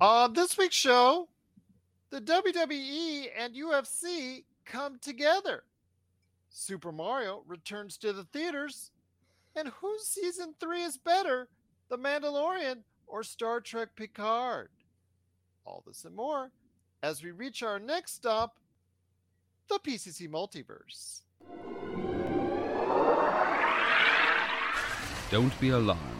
On this week's show, the WWE and UFC come together. Super Mario returns to the theaters. And whose season three is better, The Mandalorian or Star Trek Picard? All this and more as we reach our next stop, the PCC Multiverse. Don't be alarmed.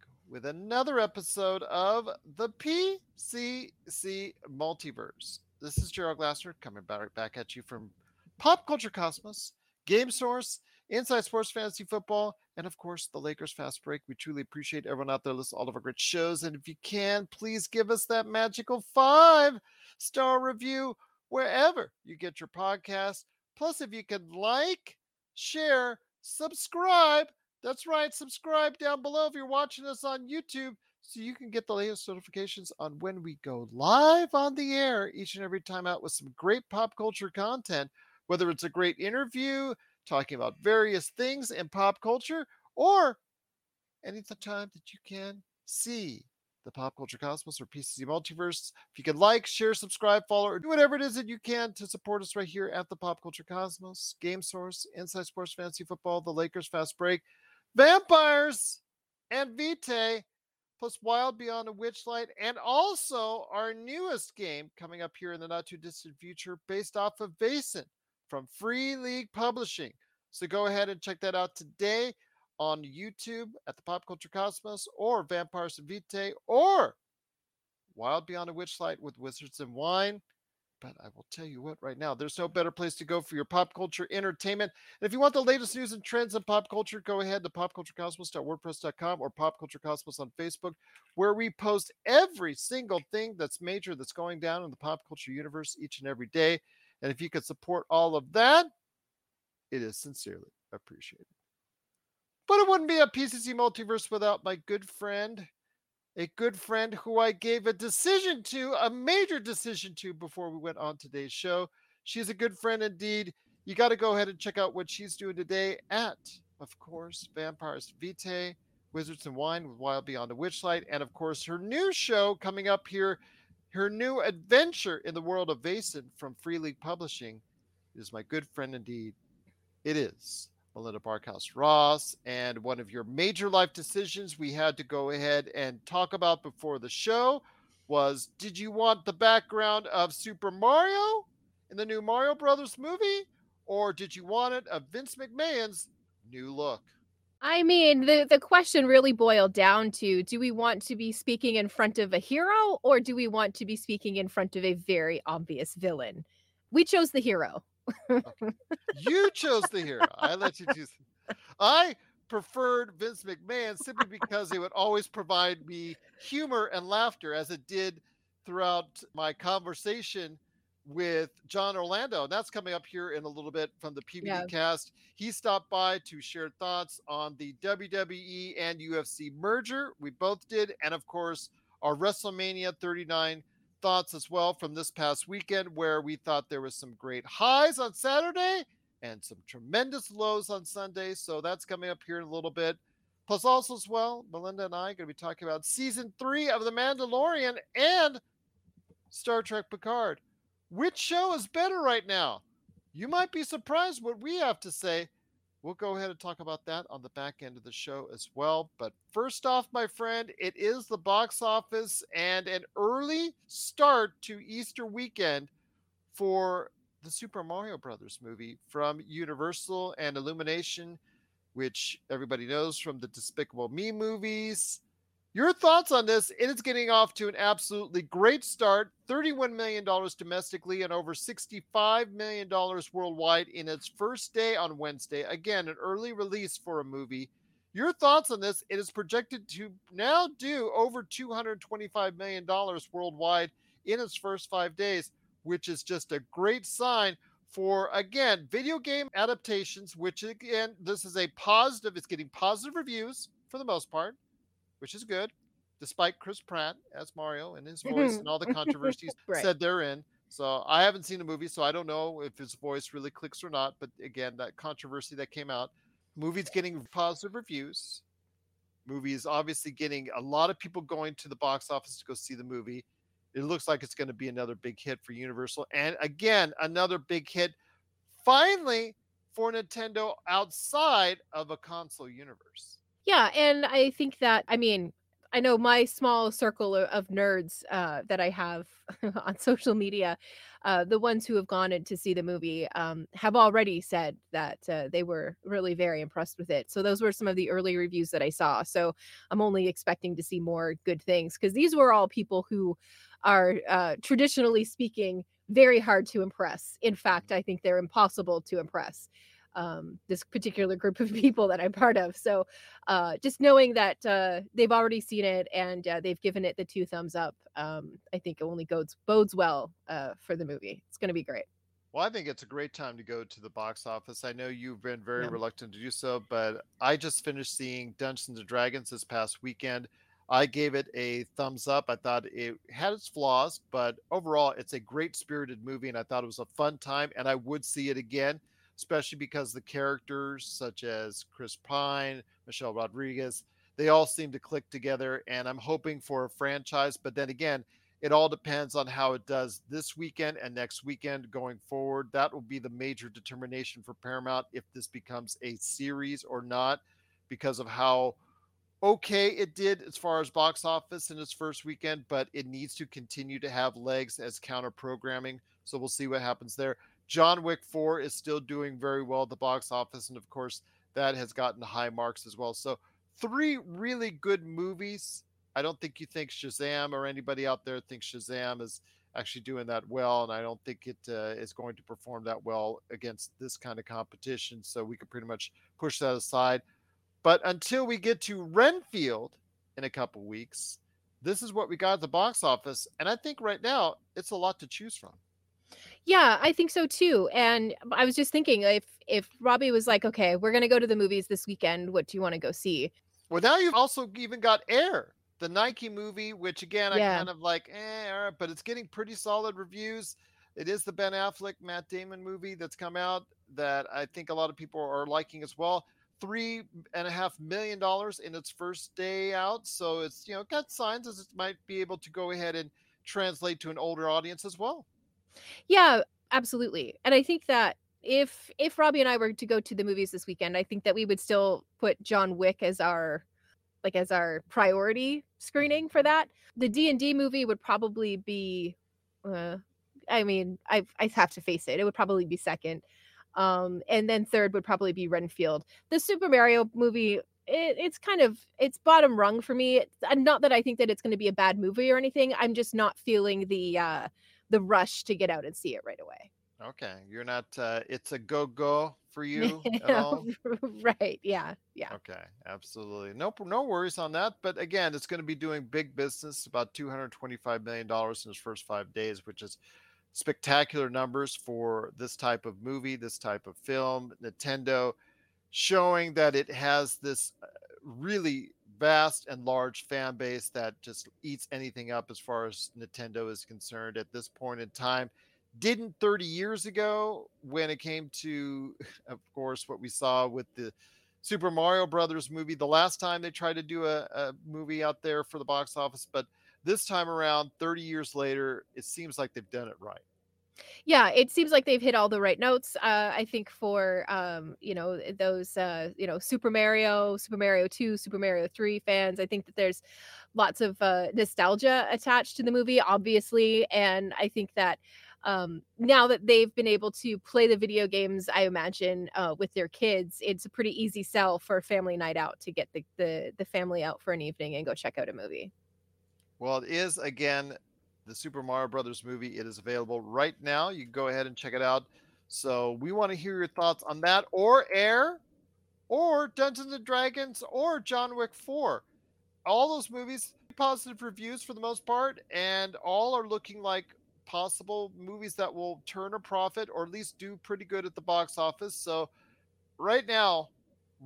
with another episode of the PCC Multiverse. This is Gerald Glassford coming back, at you from Pop Culture Cosmos, Game Source, Inside Sports Fantasy Football, and of course, the Lakers Fast Break. We truly appreciate everyone out there listening to all of our great shows. And if you can, please give us that magical five star review wherever you get your podcast. Plus, if you can like, share, subscribe, that's right, subscribe down below if you're watching us on YouTube so you can get the latest notifications on when we go live on the air each and every time out with some great pop culture content, whether it's a great interview talking about various things in pop culture or any time that you can see the Pop Culture Cosmos or PCC Multiverse. If you could like, share, subscribe, follow, or do whatever it is that you can to support us right here at the Pop Culture Cosmos, Game Source, Inside Sports Fantasy Football, the Lakers Fast Break, Vampires, and Vitae, plus Wild Beyond a Witchlight, and also our newest game coming up here in the not too distant future based off of Vaesen from Free League Publishing. So go ahead and check that out today on YouTube at the Pop Culture Cosmos or Vampires and Vitae or Wild Beyond a Witchlight with Wizards and Wine. But I will tell you what, right now, there's no better place to go for your pop culture entertainment. And if you want the latest news and trends in pop culture, go ahead to popculturecosmos.wordpress.com or popculturecosmos on Facebook, where we post every single thing that's major that's going down in the pop culture universe each and every day. And if you could support all of that, it is sincerely appreciated. But it wouldn't be a PCC multiverse without my good friend, a good friend who I gave a decision to, a major decision to before we went on today's show. She's a good friend indeed. You got to go ahead and check out what she's doing today at, of course, Vampires Vitae, Wizards and Wine with Wild Beyond the Witchlight, and of course, her new show coming up here, her new adventure in the world of Vaesen from Free League Publishing is my good friend indeed. It is Melinda Barkhouse Ross. And one of your major life decisions we had to go ahead and talk about before the show was did you want the background of Super Mario in the new Mario Brothers movie? Or did you want it of Vince McMahon's new look? I mean, the, the question really boiled down to do we want to be speaking in front of a hero or do we want to be speaking in front of a very obvious villain? We chose the hero. Okay. You chose the hero. I let you choose. I preferred Vince McMahon simply because it would always provide me humor and laughter as it did throughout my conversation with John Orlando. And that's coming up here in a little bit from the PVD Yeah. cast. He stopped by to share thoughts on the WWE and UFC merger. We both did. And of course, our WrestleMania 39 thoughts as well from this past weekend, where we thought there was some great highs on Saturday and some tremendous lows on Sunday. So that's coming up here in a little bit. Plus, also as well, Melinda and I are going to be talking about season three of The Mandalorian and Star Trek Picard. Which show is better right now? You might be surprised what we have to say. We'll go ahead and talk about that on the back end of the show as well. But first off, my friend, it is the box office and an early start to Easter weekend for the Super Mario Brothers movie from Universal and Illumination, which everybody knows from the Despicable Me movies. Your thoughts on this? It is getting off to an absolutely great start. $31 million domestically and over $65 million worldwide in its first day on Wednesday. Again, an early release for a movie. Your thoughts on this? It is projected to now do over $225 million worldwide in its first five days, which is just a great sign for again video game adaptations, which again, this is a positive, it's getting positive reviews for the most part, which is good, despite Chris Pratt as Mario and his voice and mm-hmm. all the controversies Right. said therein. So I haven't seen the movie, so I don't know if his voice really clicks or not. But again, that controversy that came out, movie's getting positive reviews. Movie is obviously getting a lot of people going to the box office to go see the movie. It looks like it's going to be another big hit for Universal, and again, another big hit, finally for Nintendo outside of a console universe. Yeah, and I think that I mean, I know my small circle of nerds uh, that I have on social media, uh, the ones who have gone in to see the movie, um, have already said that uh, they were really very impressed with it. So those were some of the early reviews that I saw. So I'm only expecting to see more good things because these were all people who are uh, traditionally speaking very hard to impress. In fact, I think they're impossible to impress. Um, this particular group of people that I'm part of. So uh, just knowing that uh, they've already seen it and uh, they've given it the two thumbs up, um, I think it only goes bodes well uh, for the movie. It's going to be great. Well, I think it's a great time to go to the box office. I know you've been very Yeah. reluctant to do so, but I just finished seeing Dungeons and Dragons this past weekend. I gave it a thumbs up. I thought it had its flaws, but overall, it's a great spirited movie, and I thought it was a fun time, and I would see it again, especially because the characters such as Chris Pine, Michelle Rodriguez, they all seem to click together, and I'm hoping for a franchise. But then again, it all depends on how it does this weekend and next weekend going forward. That will be the major determination for Paramount if this becomes a series or not, because of how okay it did as far as box office in its first weekend, but it needs to continue to have legs as counter programming. So we'll see what happens there. John Wick 4 is still doing very well at the box office. And of course, that has gotten high marks as well. So, three really good movies. I don't think you think Shazam or anybody out there thinks Shazam is actually doing that well. And I don't think it uh, is going to perform that well against this kind of competition. So, we could pretty much push that aside. But until we get to Renfield in a couple weeks, this is what we got at the box office. And I think right now it's a lot to choose from. Yeah, I think so too. And I was just thinking if if Robbie was like, "Okay, we're going to go to the movies this weekend. What do you want to go see?" Well, now you've also even got Air, the Nike movie, which again, I kind of like, eh, but it's getting pretty solid reviews. It is the Ben Affleck, Matt Damon movie that's come out that I think a lot of people are liking as well. Three and a half million dollars in its first day out. So it's, you know, got signs as it might be able to go ahead and translate to an older audience as well. Yeah, absolutely. And I think that if if Robbie and I were to go to the movies this weekend, I think that we would still put John Wick as our like as our priority screening for that. The D&D movie would probably be uh I mean, I I have to face it. It would probably be second. Um and then third would probably be Renfield. The Super Mario movie it, it's kind of it's bottom rung for me. It's, and not that I think that it's going to be a bad movie or anything. I'm just not feeling the uh the rush to get out and see it right away. Okay. You're not, uh, it's a go go for you at all. right. Yeah. Yeah. Okay, absolutely. No, no worries on that. But again, it's going to be doing big business, about two hundred twenty-five million dollars in its first five days, which is spectacular numbers for this type of movie, this type of film. Nintendo showing that it has this uh, really vast and large fan base that just eats anything up as far as Nintendo is concerned at this point in time. Didn't 30 years ago when it came to, of course, what we saw with the Super Mario Brothers movie. The last time they tried to do a, a movie out there for the box office, but this time around, 30 years later, it seems like they've done it right. Yeah, it seems like they've hit all the right notes. Uh, I think for um, you know those uh, you know Super Mario, Super Mario Two, Super Mario Three fans, I think that there's lots of uh, nostalgia attached to the movie, obviously, and I think that um, now that they've been able to play the video games, I imagine uh, with their kids, it's a pretty easy sell for a family night out to get the, the the family out for an evening and go check out a movie. Well, it is again the Super Mario Brothers movie. It is available right now. You can go ahead and check it out. So we want to hear your thoughts on that, or Air, or Dungeons and Dragons, or John Wick Four. All those movies positive reviews for the most part, and all are looking like possible movies that will turn a profit or at least do pretty good at the box office. So, right now,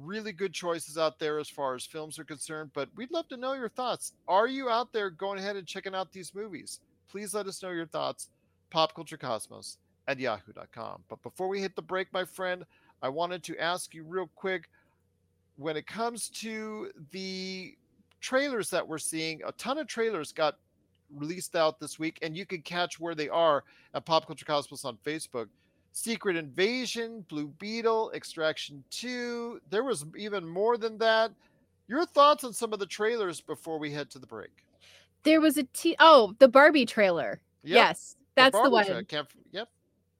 really good choices out there as far as films are concerned. But we'd love to know your thoughts. Are you out there going ahead and checking out these movies? Please let us know your thoughts. Popculturecosmos at yahoo.com. But before we hit the break, my friend, I wanted to ask you real quick when it comes to the trailers that we're seeing, a ton of trailers got released out this week, and you can catch where they are at Pop Culture Cosmos on Facebook. Secret Invasion, Blue Beetle, Extraction 2. There was even more than that. Your thoughts on some of the trailers before we head to the break? There was a t oh, the Barbie trailer. Yep, Yes, that's the, Barbie one. can't- yep.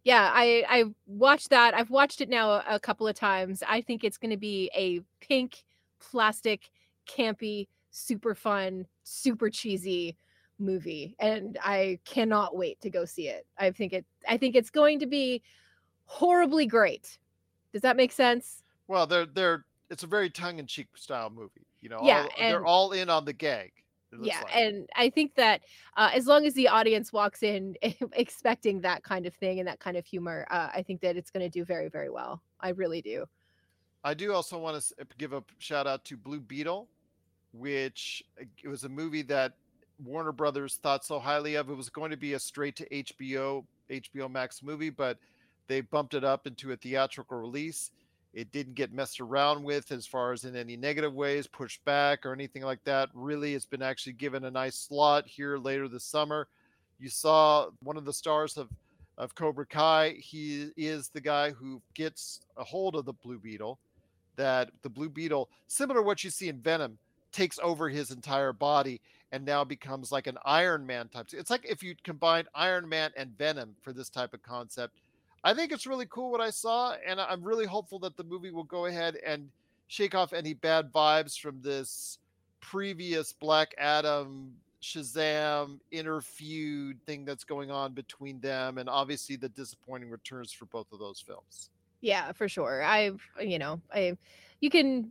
Yeah, I I watched that. I've watched it now a, a couple of times. I think it's going to be a pink plastic campy super fun, super cheesy movie and I cannot wait to go see it. I think it I think it's going to be horribly great. Does that make sense? Well, they're they're it's a very tongue-in-cheek style movie. You know, Yeah, all, they're all in on the gag. yeah like. and i think that uh, as long as the audience walks in expecting that kind of thing and that kind of humor uh, i think that it's going to do very very well i really do I do also want to give a shout out to Blue Beetle, which uh, it was a movie that Warner Brothers thought so highly of. It was going to be a straight to HBO HBO Max movie, but they bumped it up into a theatrical release. It didn't get messed around with as far as in any negative ways, pushed back or anything like that. Really, it's been actually given a nice slot here later this summer. You saw one of the stars of of Cobra Kai. He is the guy who gets a hold of the Blue Beetle. That the Blue Beetle, similar to what you see in Venom, takes over his entire body and now becomes like an Iron Man type. It's like if you combine Iron Man and Venom for this type of concept. I think it's really cool what I saw, and I'm really hopeful that the movie will go ahead and shake off any bad vibes from this previous Black Adam Shazam inner feud thing that's going on between them, and obviously the disappointing returns for both of those films. yeah for sure i've you know i you can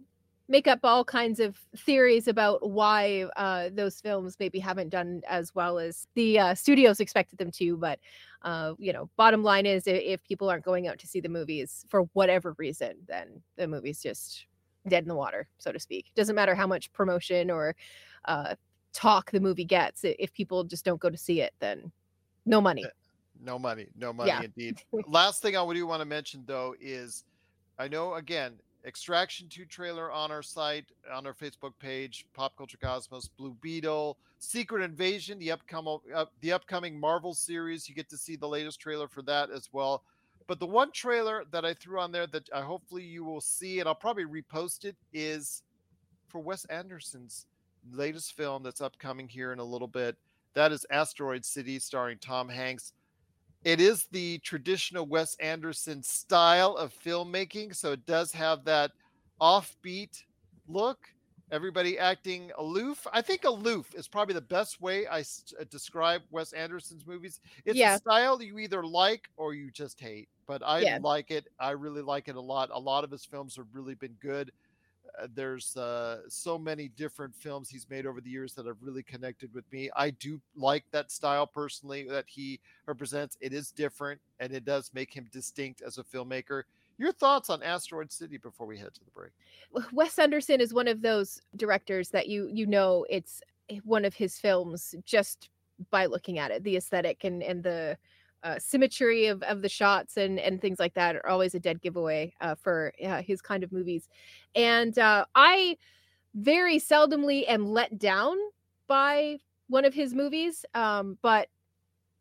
make up all kinds of theories about why uh, those films maybe haven't done as well as the uh, studios expected them to but uh, you know bottom line is if people aren't going out to see the movies for whatever reason then the movie's just dead in the water so to speak doesn't matter how much promotion or uh, talk the movie gets if people just don't go to see it then no money No money, no money Yeah. indeed. Last thing I do want to mention though is I know again, Extraction 2 trailer on our site, on our Facebook page, Pop Culture Cosmos, Blue Beetle, Secret Invasion, the upcoming uh, the upcoming Marvel series. You get to see the latest trailer for that as well. But the one trailer that I threw on there that I hopefully you will see, and I'll probably repost it, is for Wes Anderson's latest film that's upcoming here in a little bit. That is Asteroid City, starring Tom Hanks it is the traditional Wes Anderson style of filmmaking. So it does have that offbeat look. Everybody acting aloof. I think aloof is probably the best way I s- uh, describe Wes Anderson's movies. It's Yeah. a style you either like or you just hate. But I Yeah. like it. I really like it a lot. A lot of his films have really been good. Uh, there's uh, so many different films he's made over the years that have really connected with me. I do like that style personally that he represents. It is different and it does make him distinct as a filmmaker. Your thoughts on Asteroid City before we head to the break? Wes Anderson is one of those directors that you you know it's eh, one of his films just by looking at it. The aesthetic and and the uh, symmetry of, of the shots and and things like that are always a dead giveaway uh, for uh, his kind of movies. And uh, I very seldomly am let down by one of his movies. Um, but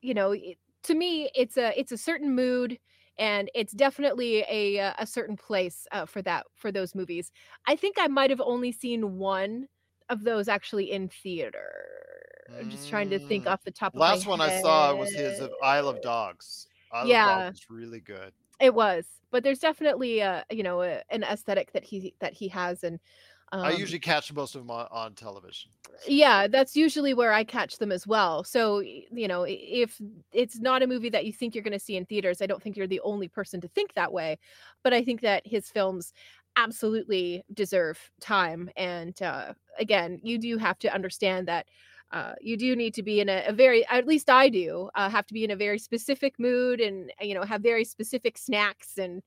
you know, it, to me, it's a it's a certain mood and it's definitely a uh, a certain place uh, for that for those movies. I think I might have only seen one of those actually in theater. I'm just trying to think Mm. off the top Last of my one I saw was his of. Isle of Dogs. Isle Yeah. it's really good. It was, but there's definitely a you know a, an aesthetic that he that he has, and um, I usually catch most of them on, on television. yeah that's usually where i catch them as well so you know if it's not a movie that you think you're going to see in theaters i don't think you're the only person to think that way but i think that his films absolutely deserve time and uh, again you do have to understand that uh, you do need to be in a, a very at least i do uh, have to be in a very specific mood and you know have very specific snacks and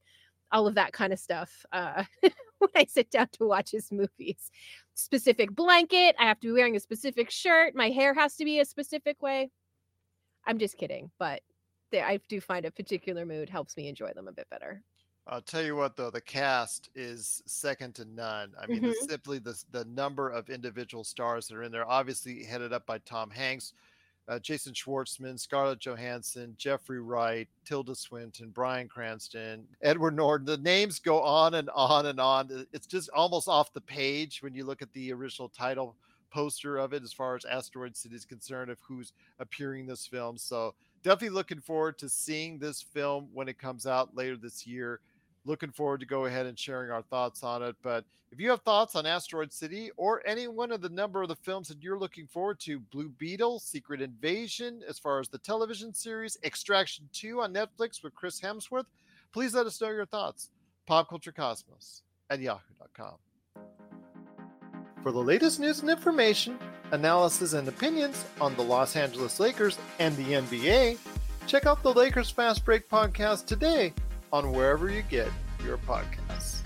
all of that kind of stuff uh, when i sit down to watch his movies. Specific blanket i have to be wearing a specific shirt my hair has to be a specific way. I'm just kidding but i do find a particular mood helps me enjoy them a bit better I'll tell you what, though, the cast is second to none. I mean, Mhm. simply the the number of individual stars that are in there. Obviously, headed up by Tom Hanks, uh, Jason Schwartzman, Scarlett Johansson, Jeffrey Wright, Tilda Swinton, Bryan Cranston, Edward Norton. The names go on and on and on. It's just almost off the page when you look at the original title poster of it, as far as Asteroid City is concerned, of who's appearing in this film. So definitely looking forward to seeing this film when it comes out later this year looking forward to go ahead and sharing our thoughts on it. But if you have thoughts on Asteroid City or any one of the number of the films that you're looking forward to, Blue Beetle, Secret Invasion, as far as the television series, Extraction 2 on Netflix with Chris Hemsworth, please let us know your thoughts. Popculturecosmos at yahoo.com. For the latest news and information, analysis and opinions on the Los Angeles Lakers and the NBA, check out the Lakers Fast Break podcast today on wherever you get your podcasts.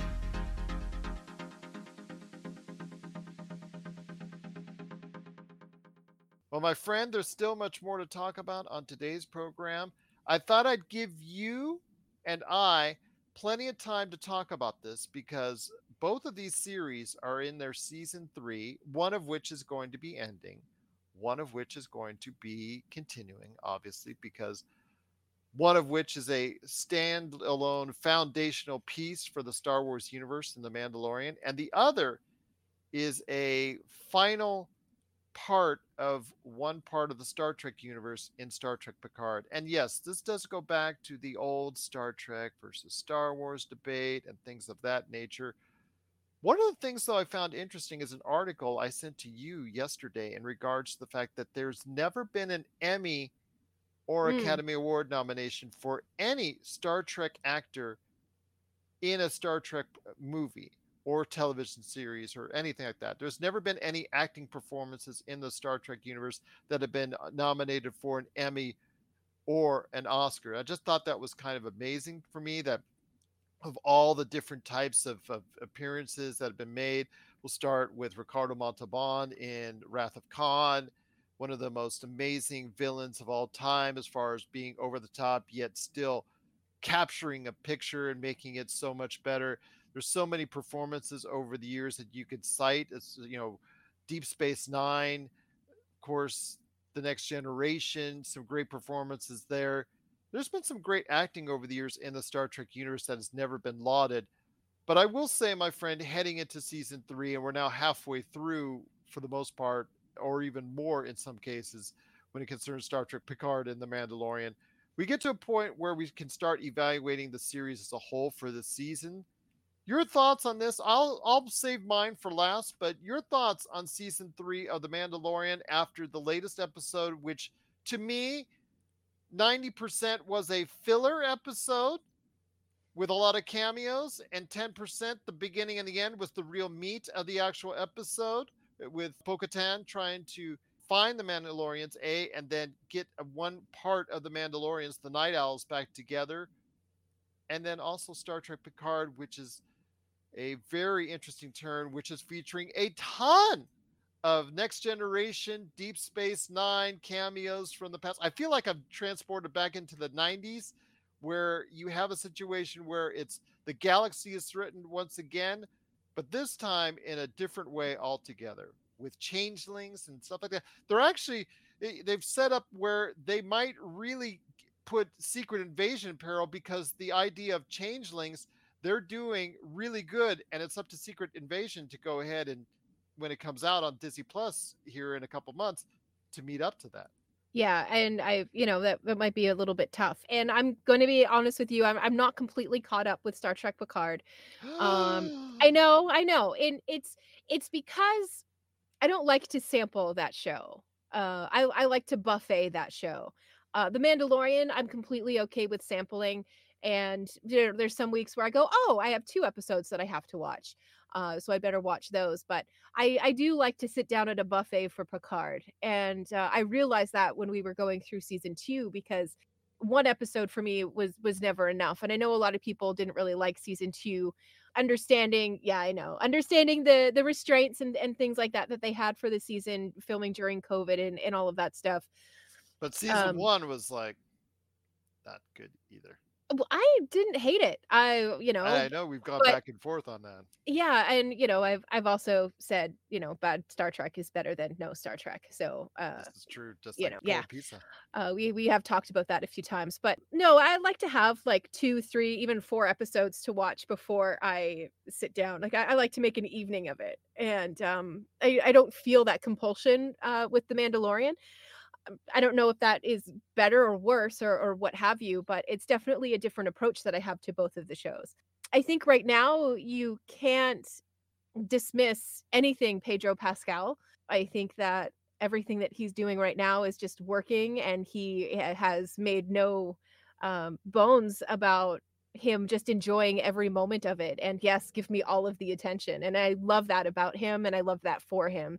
Well, my friend, there's still much more to talk about on today's program. I thought I'd give you and I plenty of time to talk about this because both of these series are in their season three, one of which is going to be ending, one of which is going to be continuing, obviously, because one of which is a standalone foundational piece for the Star Wars universe and The Mandalorian, and the other is a final part of one part of the Star Trek universe in Star Trek Picard. And yes, this does go back to the old Star Trek versus Star Wars debate and things of that nature. One of the things, though, I found interesting is an article I sent to you yesterday in regards to the fact that there's never been an Emmy or Mm. Academy Award nomination for any Star Trek actor in a Star Trek uh, movie or television series or anything like that. There's never been any acting performances in the Star Trek universe that have been uh, nominated for an Emmy or an Oscar. I just thought that was kind of amazing for me that of all the different types of, of appearances that have been made, we'll start with Ricardo Montalban in Wrath of Khan, one of the most amazing villains of all time as far as being over the top yet still capturing a picture and making it so much better. There's so many performances over the years that you could cite. It's you know, Deep Space Nine, of course, The Next Generation, some great performances there. There's been some great acting over the years in the Star Trek universe that has never been lauded. But I will say, my friend, heading into season three, and we're now halfway through for the most part, or even more in some cases, when it concerns Star Trek Picard and The Mandalorian, we get to a point where we can start evaluating the series as a whole for the season. Your thoughts on this? I'll I'll save mine for last, but your thoughts on season three of The Mandalorian after the latest episode, which to me, 90% was a filler episode with a lot of cameos, and 10%, the beginning and the end, was the real meat of the actual episode with Bo-Katan trying to find the Mandalorians, A, and then get one part of the Mandalorians, the Night Owls, back together. And then also Star Trek Picard, which is a very interesting turn, which is featuring a ton of next generation Deep Space Nine cameos from the past. I feel like I'm transported back into the 90s where you have a situation where it's the galaxy is threatened once again, but this time in a different way altogether with changelings and stuff like that. They're actually they- they've set up where they might really put secret invasion in peril because the idea of changelings they're doing really good and it's up to secret invasion to go ahead and when it comes out on disney plus here in a couple months to meet up to that Yeah, and I, you know, that that might be a little bit tough. And I'm going to be honest with you, I'm I'm not completely caught up with Star Trek Picard. Um, I know, I know. And it's it's because I don't like to sample that show. Uh I I like to buffet that show. Uh The Mandalorian, I'm completely okay with sampling. and there, there's some weeks where I go, oh, I have two episodes that I have to watch. Uh, so I better watch those. But I, I do like to sit down at a buffet for Picard. And uh, I realized that when we were going through season two, because one episode for me was was never enough. And I know a lot of people didn't really like season two. Understanding, yeah, I know, understanding the the restraints and, and things like that that they had for the season filming during COVID and, and all of that stuff. But season Um, one was like not good either. Well, I didn't hate it. I, you know, I know we've gone but- back and forth on that. yeah and you know i've i've also said you know bad star trek is better than no star trek so uh This is true. Just you like know, yeah. pizza. uh we we have talked about that a few times but no i like to have like two three even four episodes to watch before i sit down like i, I like to make an evening of it and um I, I don't feel that compulsion uh with the mandalorian I don't know if that is better or worse or, or what have you, but it's definitely a different approach that I have to both of the shows. I think right now you can't dismiss anything Pedro Pascal. I think that everything that he's doing right now is just working, and he has made no um, bones about him just enjoying every moment of it. And yes, give me all of the attention. And I love that about him, and I love that for him.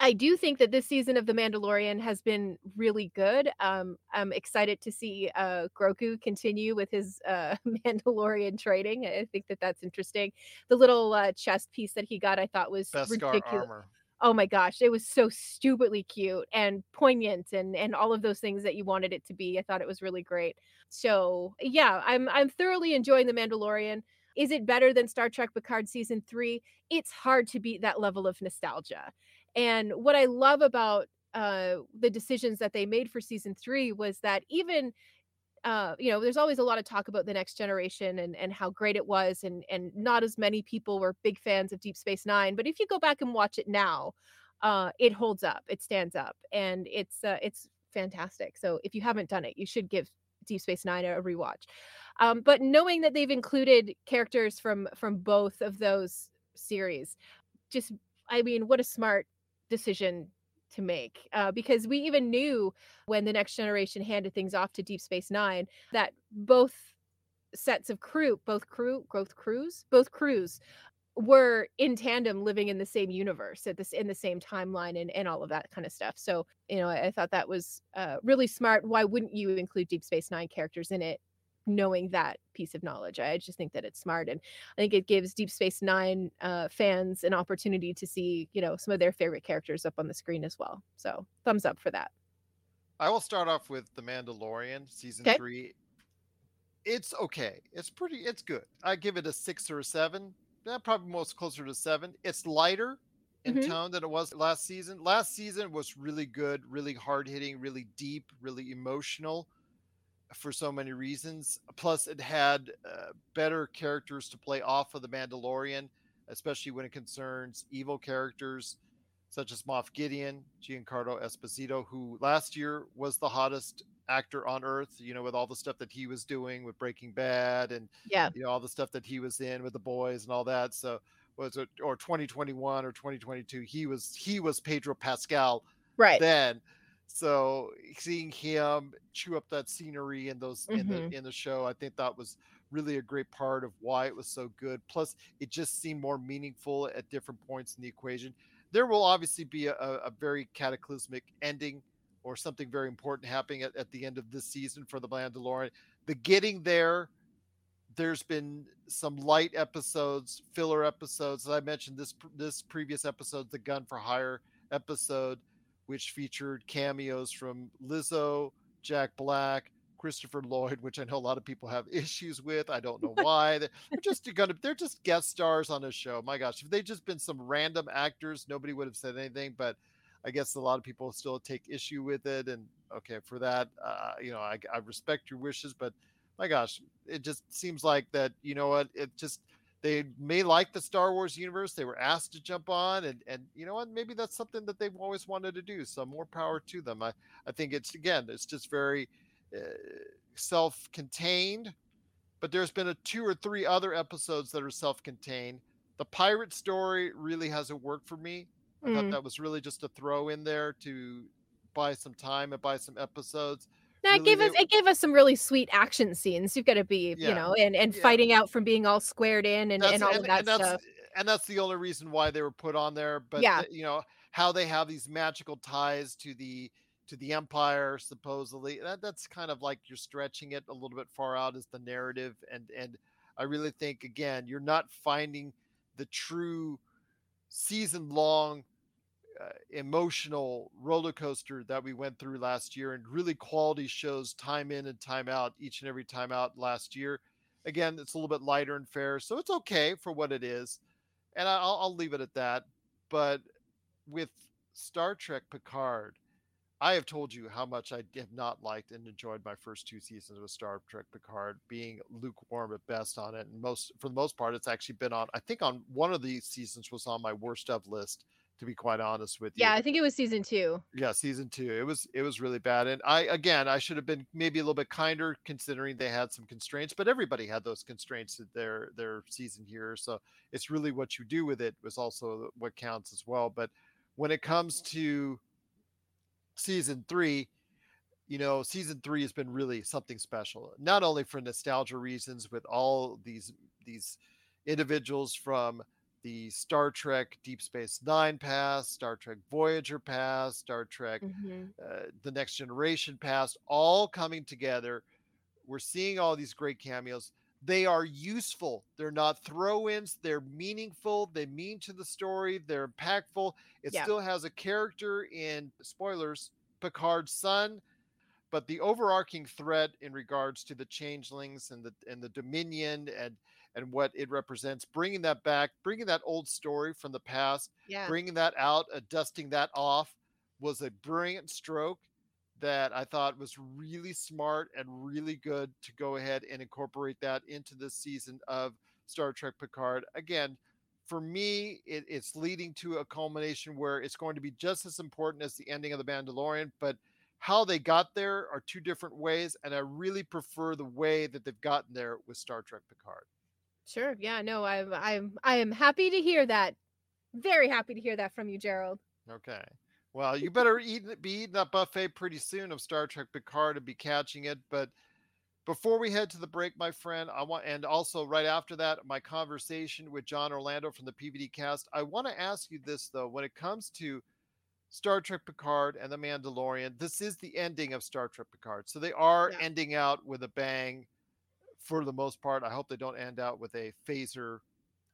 I do think that this season of The Mandalorian has been really good. Um, I'm excited to see uh, Grogu continue with his uh, Mandalorian training. I think that that's interesting. The little uh, chest piece that he got, I thought was Beskar ridiculous. armor. Oh my gosh, it was so stupidly cute and poignant and and all of those things that you wanted it to be. I thought it was really great. So yeah, I'm I'm thoroughly enjoying The Mandalorian. Is it better than Star Trek Picard season three? It's hard to beat that level of nostalgia. And what I love about uh, the decisions that they made for season three was that even uh, you know, there's always a lot of talk about the next generation and and how great it was, and and not as many people were big fans of Deep Space Nine. But if you go back and watch it now, uh, it holds up, it stands up, and it's uh, it's fantastic. So if you haven't done it, you should give Deep Space Nine a rewatch. Um, but knowing that they've included characters from from both of those series, just I mean, what a smart decision to make uh, because we even knew when the next generation handed things off to deep space nine that both sets of crew both crew both crews both crews were in tandem living in the same universe at this in the same timeline and, and all of that kind of stuff. So you know i, I thought that was uh, really smart. Why wouldn't you include deep space nine characters in it knowing that piece of knowledge i just think that it's smart and i think it gives deep space nine uh, fans an opportunity to see you know some of their favorite characters up on the screen as well so thumbs up for that I will start off with The Mandalorian season 'Kay. three. It's okay. It's pretty. It's good. I give it a six or a seven. Yeah, probably most closer to seven. It's lighter in Mhm. tone than it was last season. Last season was really good, really hard hitting, really deep, really emotional for so many reasons. Plus, it had uh, better characters to play off of the Mandalorian, especially when it concerns evil characters such as Moff Gideon, Giancarlo Esposito, who last year was the hottest actor on earth, you know, with all the stuff that he was doing with Breaking Bad and yeah you know all the stuff that he was in with the boys and all that. So was it or 2021 or 2022? He was he was Pedro Pascal right then. So seeing him chew up that scenery in those in Mhm. the in the show, I think that was really a great part of why it was so good. Plus, it just seemed more meaningful at different points in the equation. There will obviously be a, a very cataclysmic ending or something very important happening at, at the end of this season for the Mandalorian. The getting there, there's been some light episodes, filler episodes. As I mentioned this this previous episode, the Gun for Hire episode, which featured cameos from Lizzo, Jack Black, Christopher Lloyd, which I know a lot of people have issues with. I don't know why. They're just gonna they're just guest stars on a show. My gosh, if they just been some random actors, nobody would have said anything. But I guess a lot of people still take issue with it. And okay, for that, uh, you know, I, I respect your wishes, but my gosh, it just seems like that. You know what? It just they may like the Star Wars universe. They were asked to jump on, and and you know what? Maybe that's something that they've always wanted to do. So more power to them. I I think it's again, it's just very uh, self-contained. But there's been a two or three other episodes that are self-contained. The pirate story really hasn't worked for me. I thought Mm. that was really just a throw in there to buy some time and buy some episodes. That really gave us they- it gave us some really sweet action scenes. You've got to be, Yeah. you know, and and Yeah. fighting out from being all squared in and, That's- and all and, of that and that's stuff. and that's the only reason why they were put on there. But Yeah. the- you know how they have these magical ties to the to the empire supposedly. That that's kind of like you're stretching it a little bit far out as the narrative, and and I really think again you're not finding the true season long uh, emotional roller coaster that we went through last year and really quality shows time in and time out each and every time out last year. Again it's a little bit lighter and fair so it's okay for what it is and i'll, I'll leave it at that but with star trek picard i have told you how much i have not liked and enjoyed my first two seasons of star trek picard being lukewarm at best on it and most for the most part it's actually been on i think on one of these seasons was on my worst of list to be quite honest with you Yeah, I think it was season two. yeah season two it was it was really bad and i again i should have been maybe a little bit kinder considering they had some constraints but everybody had those constraints at their their season here so it's really what you do with it was also what counts as well but when it comes to season three you know season three has been really something special not only for nostalgia reasons with all these these individuals from the Star Trek Deep Space Nine past, Star Trek Voyager past, Star Trek Mhm. uh, The Next Generation past, all coming together. We're seeing all these great cameos. They are useful. They're not throw ins. They're meaningful. They mean to the story. They're impactful. It Yeah. still has a character in spoilers, Picard's son, but the overarching threat in regards to the changelings and the and the Dominion and and what it represents, bringing that back, bringing that old story from the past Yeah. bringing that out, uh, dusting that off was a brilliant stroke that I thought was really smart and really good to go ahead and incorporate that into this season of Star Trek Picard. Again, for me, it, it's leading to a culmination where it's going to be just as important as the ending of The Mandalorian, but how they got there are two different ways, and I really prefer the way that they've gotten there with Star Trek Picard. Sure. Yeah. No, I'm I'm I am happy to hear that. Very happy to hear that from you, Gerald. Okay. Well, you better eat be eating that buffet pretty soon of Star Trek Picard and be catching it. But before we head to the break, my friend, I want and also right after that, my conversation with John Orlando from the PVD cast. I want to ask you this though, when it comes to Star Trek Picard and the Mandalorian, this is the ending of Star Trek Picard. So they are Yeah. ending out with a bang for the most part. I hope they don't end out with a phaser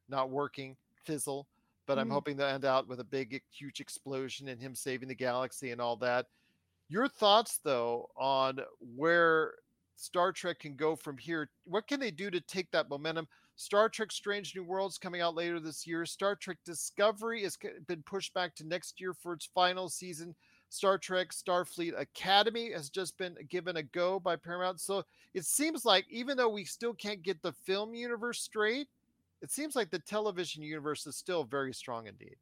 not working, fizzle but I'm Mhm. hoping to end out with a big, huge explosion and him saving the galaxy and all that. Your thoughts, though, on where Star Trek can go from here? What can they do to take that momentum? Star Trek Strange New Worlds coming out later this year. Star Trek Discovery has been pushed back to next year for its final season. Star Trek Starfleet Academy has just been given a go by Paramount. So it seems like even though we still can't get the film universe straight, it seems like the television universe is still very strong indeed.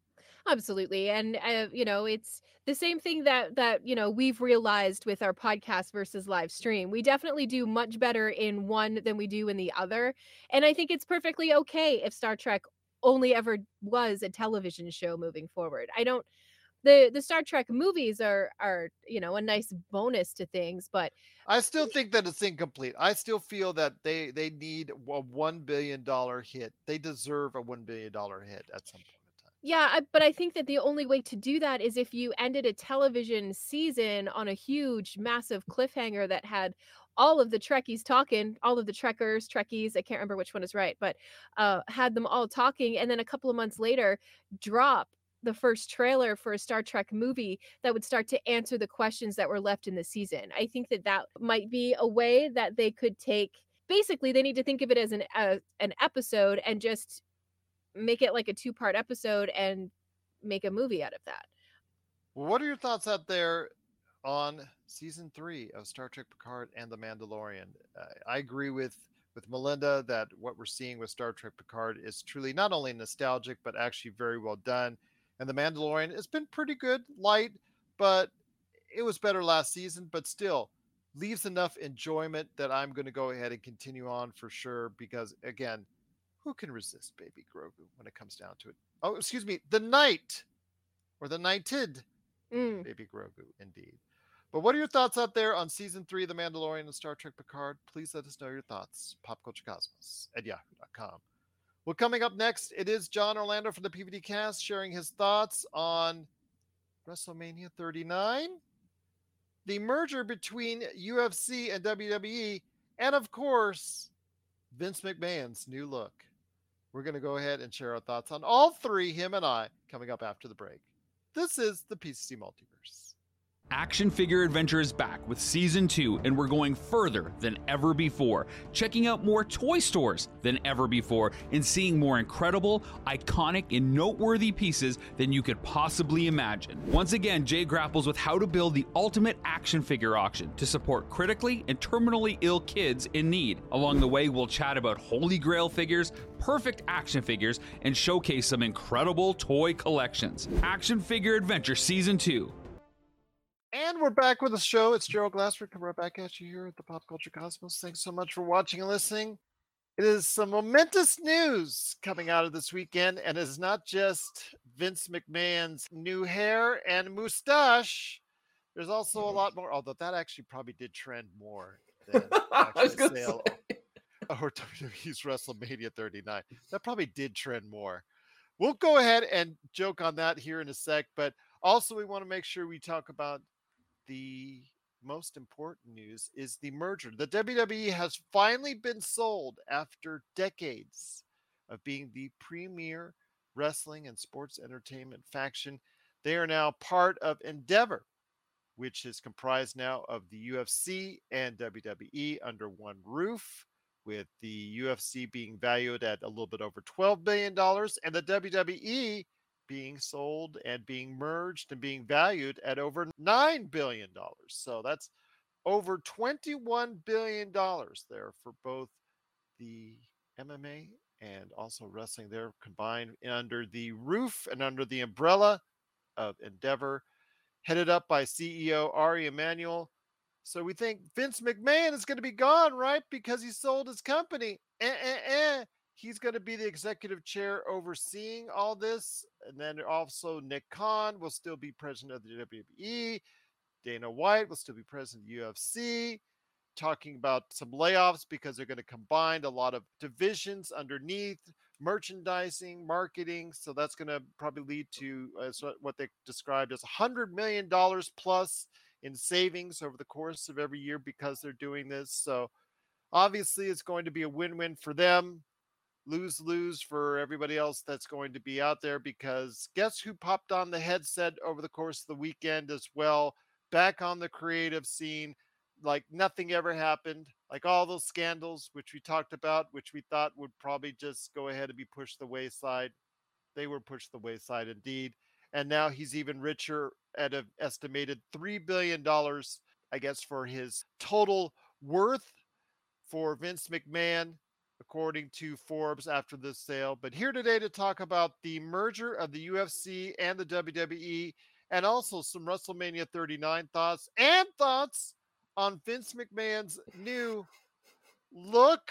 Absolutely. And uh, you know, it's the same thing that that, you know, we've realized with our podcast versus live stream. We definitely do much better in one than we do in the other. And I think it's perfectly okay if Star Trek only ever was a television show moving forward. I don't the the Star Trek movies are are, you know, a nice bonus to things, but I still think that it's incomplete. I still feel that they they need a one billion dollar hit. They deserve a one billion dollar hit at some point. Yeah, I, but I think that the only way to do that is if you ended a television season on a huge, massive cliffhanger that had all of the Trekkies talking, all of the Trekkers, Trekkies, I can't remember which one is right, but uh, had them all talking, and then a couple of months later, drop the first trailer for a Star Trek movie that would start to answer the questions that were left in the season. I think that that might be a way that they could take. Basically, they need to think of it as an uh, an episode and just make it like a two part episode and make a movie out of that. What are your thoughts out there on season three of Star Trek Picard and The Mandalorian? Uh, I agree with with Melinda that what we're seeing with Star Trek Picard is truly not only nostalgic but actually very well done. And The Mandalorian has been pretty good, light, but it was better last season, but still leaves enough enjoyment that I'm going to go ahead and continue on for sure because again, who can resist baby Grogu when it comes down to it? Oh, excuse me, the knight or the knighted Mm. baby Grogu, indeed. But what are your thoughts out there on season three of The Mandalorian and Star Trek Picard? Please let us know your thoughts. Popculturecosmos at yahoo.com. Well, coming up next, it is John Orlando from the PVD cast sharing his thoughts on WrestleMania 39, the merger between UFC and WWE, and of course, Vince McMahon's new look. We're going to go ahead and share our thoughts on all three, him and I, coming up after the break. This is the PCC Multiverse. Action Figure Adventure is back with season two, and we're going further than ever before, checking out more toy stores than ever before, and seeing more incredible, iconic, and noteworthy pieces than you could possibly imagine. Once again, Jay grapples with how to build the ultimate action figure auction to support critically and terminally ill kids in need. Along the way, we'll chat about Holy Grail figures, perfect action figures, and showcase some incredible toy collections. Action Figure Adventure Season 2 and we're back with the show. It's Gerald Glassford coming right back at you here at the Pop Culture Cosmos. Thanks so much for watching and listening. It is some momentous news coming out of this weekend, and it's not just Vince McMahon's new hair and mustache. There's also a lot more, although that actually probably did trend more than the sale or WWE's WrestleMania 39. That probably did trend more. We'll go ahead and joke on that here in a sec, but also we want to make sure we talk about the most important news is the merger. The WWE has finally been sold after decades of being the premier wrestling and sports entertainment faction. They are now part of Endeavor, which is comprised now of the UFC and WWE under one roof, with the UFC being valued at a little bit over $12 billion and the WWE being sold and being merged and being valued at over $9 billion. So that's over $21 billion there for both the MMA and also wrestling there combined under the roof and under the umbrella of Endeavor, headed up by CEO Ari Emanuel. So we think Vince McMahon is going to be gone, right? Because he sold his company. Eh, eh, eh he's going to be the executive chair overseeing all this. And then also Nick Khan will still be president of the WWE. Dana White will still be president of UFC. Talking about some layoffs because they're going to combine a lot of divisions underneath merchandising, marketing. So that's going to probably lead to uh, what they described as $100 million plus in savings over the course of every year because they're doing this. So obviously, it's going to be a win win for them lose lose for everybody else that's going to be out there because guess who popped on the headset over the course of the weekend as well? Back on the creative scene like nothing ever happened like all those scandals which we talked about which we thought would probably just go ahead and be pushed the wayside. They were pushed the wayside indeed and now he's even richer at an estimated $3 billion i guess for his total worth for vince mcmahon according to Forbes after this sale. But here today to talk about the merger of the UFC and the WWE, and also some WrestleMania 39 thoughts and thoughts on Vince McMahon's new look.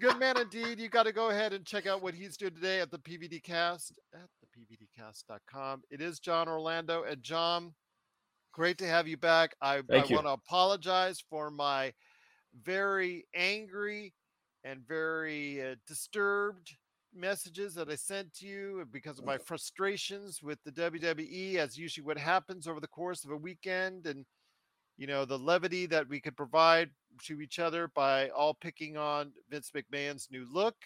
good man indeed. You got to go ahead and check out what he's doing today at the PVD Cast at thepvdcast.com. It is John Orlando and John. Great to have you back. I, I want to apologize for my very angry and very uh, disturbed messages that I sent to you because of my frustrations with the WWE, as usually what happens over the course of a weekend, and you know the levity that we could provide to each other by all picking on Vince McMahon's new look,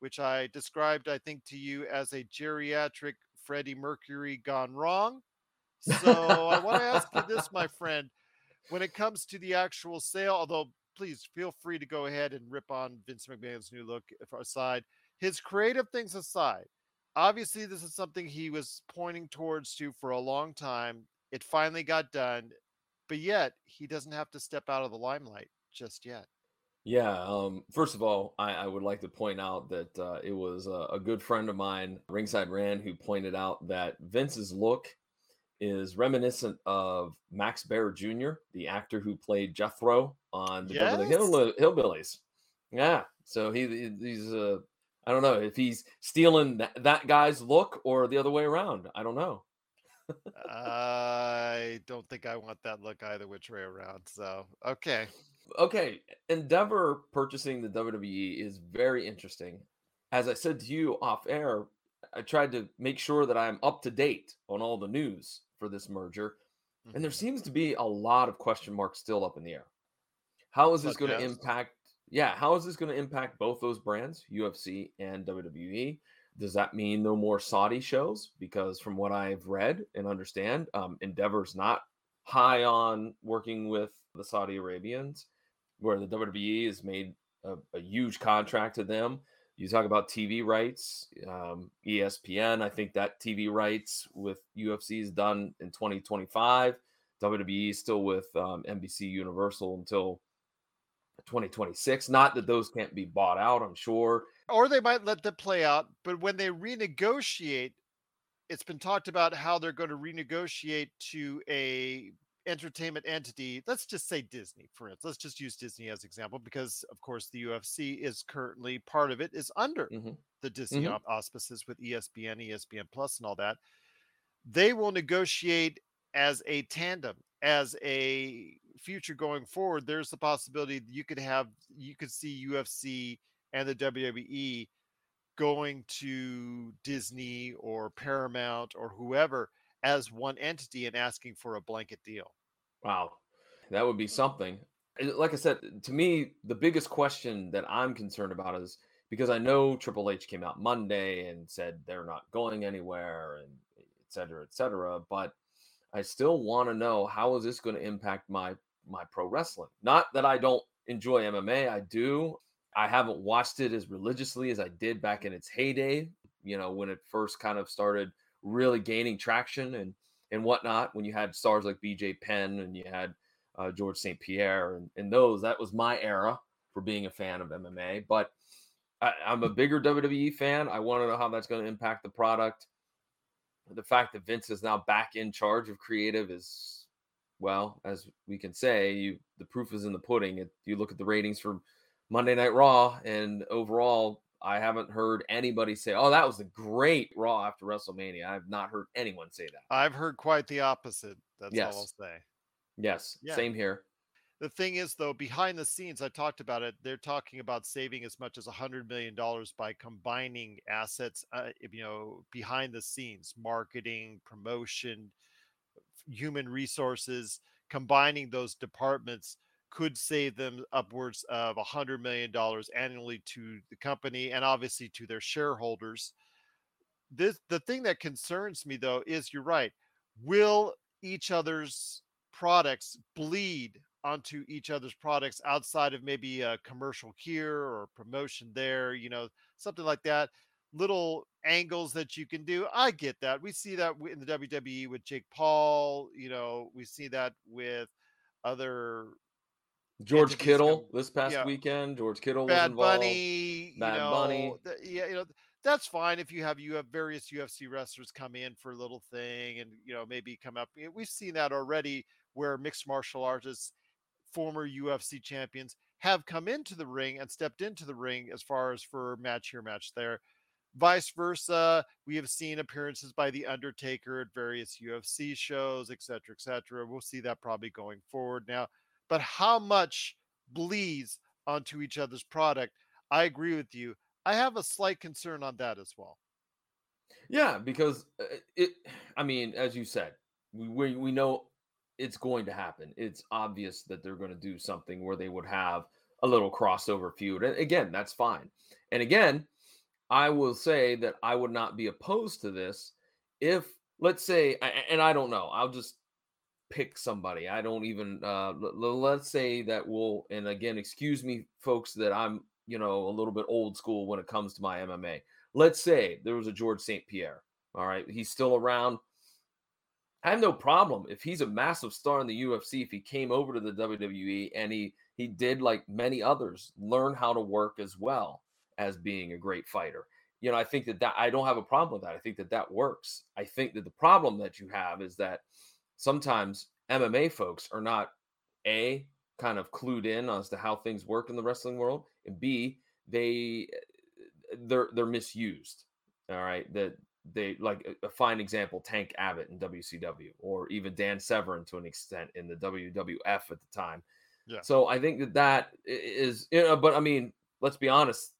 which I described, I think, to you as a geriatric Freddie Mercury gone wrong. So I want to ask you this, my friend. When it comes to the actual sale, although please feel free to go ahead and rip on Vince McMahon's new look aside. His creative things aside, obviously this is something he was pointing towards to for a long time. It finally got done, but yet he doesn't have to step out of the limelight just yet. Yeah. Um, first of all, I, I, would like to point out that uh, it was a, a, good friend of mine, Ringside Rand, who pointed out that Vince's look is reminiscent of Max Baer Jr., the actor who played Jethro on the yes. Beverly Hill, Hillbillies. Yeah, so he he's uh, I don't know if he's stealing that, that guy's look or the other way around. I don't know. I don't think I want that look either which way around. So, okay. Okay, Endeavor purchasing the WWE is very interesting. As I said to you off air, I tried to make sure that I'm up to date on all the news for this merger, and there Mhm. seems to be a lot of question marks still up in the air. How is this going to impact? Yeah, how is this going to impact both those brands, UFC and WWE? Does that mean no more Saudi shows? Because from what I've read and understand, um, Endeavor's not high on working with the Saudi Arabians, where the WWE has made a, a huge contract to them. You talk about TV rights, um, ESPN. I think that TV rights with UFC is done in 2025. WWE is still with um, NBC Universal until 2026. Not that those can't be bought out, I'm sure. Or they might let them play out, but when they renegotiate, it's been talked about how they're going to renegotiate to a entertainment entity. Let's just say Disney, for instance. Let's just use Disney as example because of course the UFC is currently part of it is under Mhm. the Disney Mhm. auspices with ESPN, ESPN Plus, and all that. They will negotiate as a tandem, as a future going forward. There's the possibility that you could have, you could see UFC and the WWE going to Disney or Paramount or whoever as one entity and asking for a blanket deal. Wow. That would be something. Eh, like I said, to me, the biggest question that I'm concerned about is because I know Triple H came out Monday and said they're not going anywhere and et cetera, et cetera. But I still want to know how is this going to impact my my pro wrestling? Not that I don't enjoy MMA, I do. I haven't watched it as religiously as I did back in its heyday, you know, when it first kind of started really gaining traction and and whatnot. When you had stars like BJ Penn and you had uh, George St. Pierre and, and those, that was my era for being a fan of MMA. But I, I'm a bigger WWE fan. I want to know how that's going to impact the product. The fact that Vince is now back in charge of creative is, well, as we can say, you the proof is in the pudding. It, you look at the ratings for Monday Night Raw, and overall, I haven't heard anybody say, "Oh, that was a great Raw after WrestleMania." I've not heard anyone say that. I've heard quite the opposite. That's all I'll say. Yes, Yeah. same here. The thing is, though, behind the scenes, I talked about it. They're talking about saving as much as hundred million dollars by combining assets, uh, you know, behind the scenes, marketing, promotion, human resources, combining those departments could save them upwards of a hundred million dollars annually to the company and obviously to their shareholders. This the thing that concerns me though is you're right. Will each other's products bleed onto each other's products outside of maybe a commercial here or promotion there, you know, something like that. Little angles that you can do. I get that. We see that in the WWE with Jake Paul. You know, we see that with other George Kittle this past yeah. weekend. George Kittle was Bad involved. Bunny. You Bad know, Bunny. th- yeah, you know, that's fine if you have you have various UFC wrestlers come in for a little thing and you know maybe come up. We've seen that already where mixed martial artists, former UFC champions, have come into the ring and stepped into the ring as far as for match here, match there. Vice versa, we have seen appearances by the Undertaker at various UFC shows, et cetera, et cetera. We'll see that probably going forward now. But how much bleeds onto each other's product? I agree with you. I have a slight concern on that as well. Yeah, because uh, it. I mean, as you said, we we, we know it's going to happen. It's obvious that they're going to do something where they would have a little crossover feud, and again, that's fine. And again, I will say that I would not be opposed to this if, let's say, and I don't know, I'll just pick somebody. I don't even. Uh, let's say that we'll, and again, excuse me, folks, that I'm you know a little bit old school when it comes to my MMA let's say there was a George St. Pierre. All right. He's still around. I have no problem if he's a massive star in the UFC, if he came over to the WWE and he he did like many others, learn how to work as well as being a great fighter. You know, I think that that I don't have a problem with that. I think that that works. I think that the problem that you have is that sometimes MMA folks are not a kind of clued in as to how things work in the wrestling world, and b they eh, they're they're misused. All right, that they like a, fine example, Tank Abbott in WCW, or even Dan Severn to an extent in the WWF at the time. Yeah. So I think that that is, you know, but I mean, let's be honest,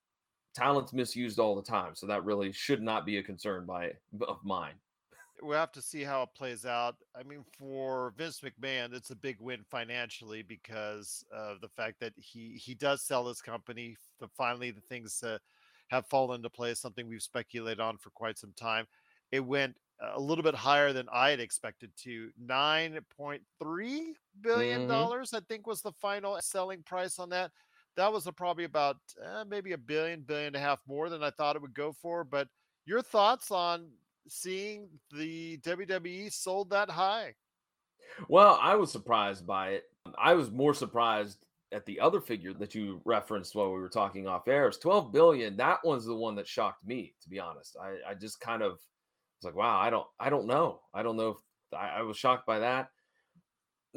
talent's misused all the time, so that really should not be a concern by of mine. we'll have to see how it plays out. I mean, for Vince McMahon, it's a big win financially because of the fact that he he does sell his company. The finally the things uh, have fallen into place. Something we've speculated on for quite some time. It went a little bit higher than I had expected to. Nine point three billion Mhm. dollars, I think, was the final selling price on that. That was a, probably about uh, maybe a billion, billion and a half more than I thought it would go for. But your thoughts on seeing the WWE sold that high? Well, I was surprised by it. I was more surprised at the other figure that you referenced while we were talking off air. is 12 billion. That one's the one that shocked me, to be honest. I, I just kind of was like, wow, I don't I don't know. I don't know if I, I was shocked by that.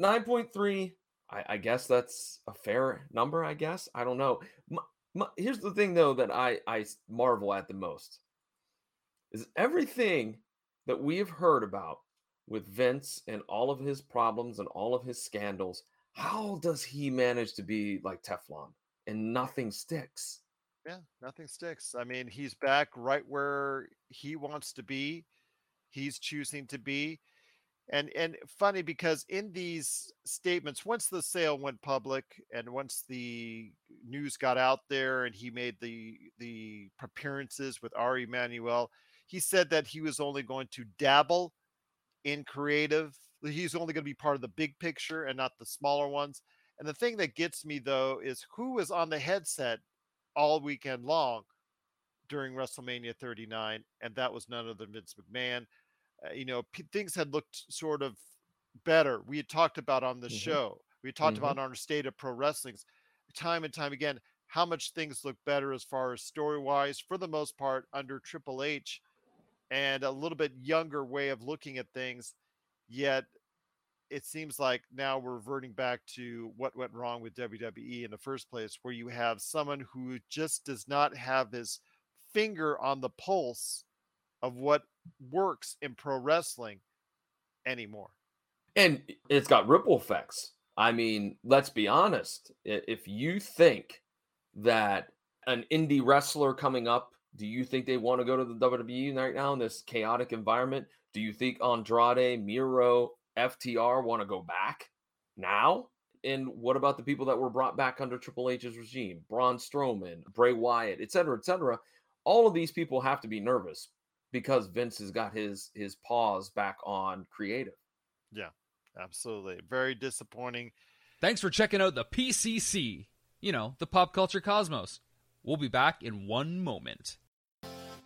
9.3, I, I guess that's a fair number, I guess. I don't know. My, my, here's the thing though that I, I marvel at the most is everything that we have heard about with Vince and all of his problems and all of his scandals, how does he manage to be like Teflon and nothing sticks? Yeah, nothing sticks. I mean, he's back right where he wants to be. He's choosing to be. And and funny because in these statements, once the sale went public and once the news got out there and he made the the appearances with Ari Emanuel, he said that he was only going to dabble in creative. He's only going to be part of the big picture and not the smaller ones. And the thing that gets me though is who was on the headset all weekend long during WrestleMania 39, and that was none other than Vince McMahon. Uh, you know, p- things had looked sort of better. We had talked about on the Mhm. show. We talked Mhm. about on our state of pro wrestlings time and time again how much things look better as far as story wise for the most part under Triple H and a little bit younger way of looking at things. Yet it seems like now we're reverting back to what went wrong with WWE in the first place, where you have someone who just does not have his finger on the pulse of what works in pro wrestling anymore. And it's got ripple effects. I mean, let's be honest. If you think that an indie wrestler coming up, do you think they want to go to the WWE right now in this chaotic environment? Do you think Andrade, Miro, FTR want to go back now? And what about the people that were brought back under Triple H's regime? Braun Strowman, Bray Wyatt, et cetera, et cetera. All of these people have to be nervous because Vince has got his his paws back on creative. Yeah, absolutely. Very disappointing. Thanks for checking out the PCC. You know, the pop culture cosmos. We'll be back in one moment.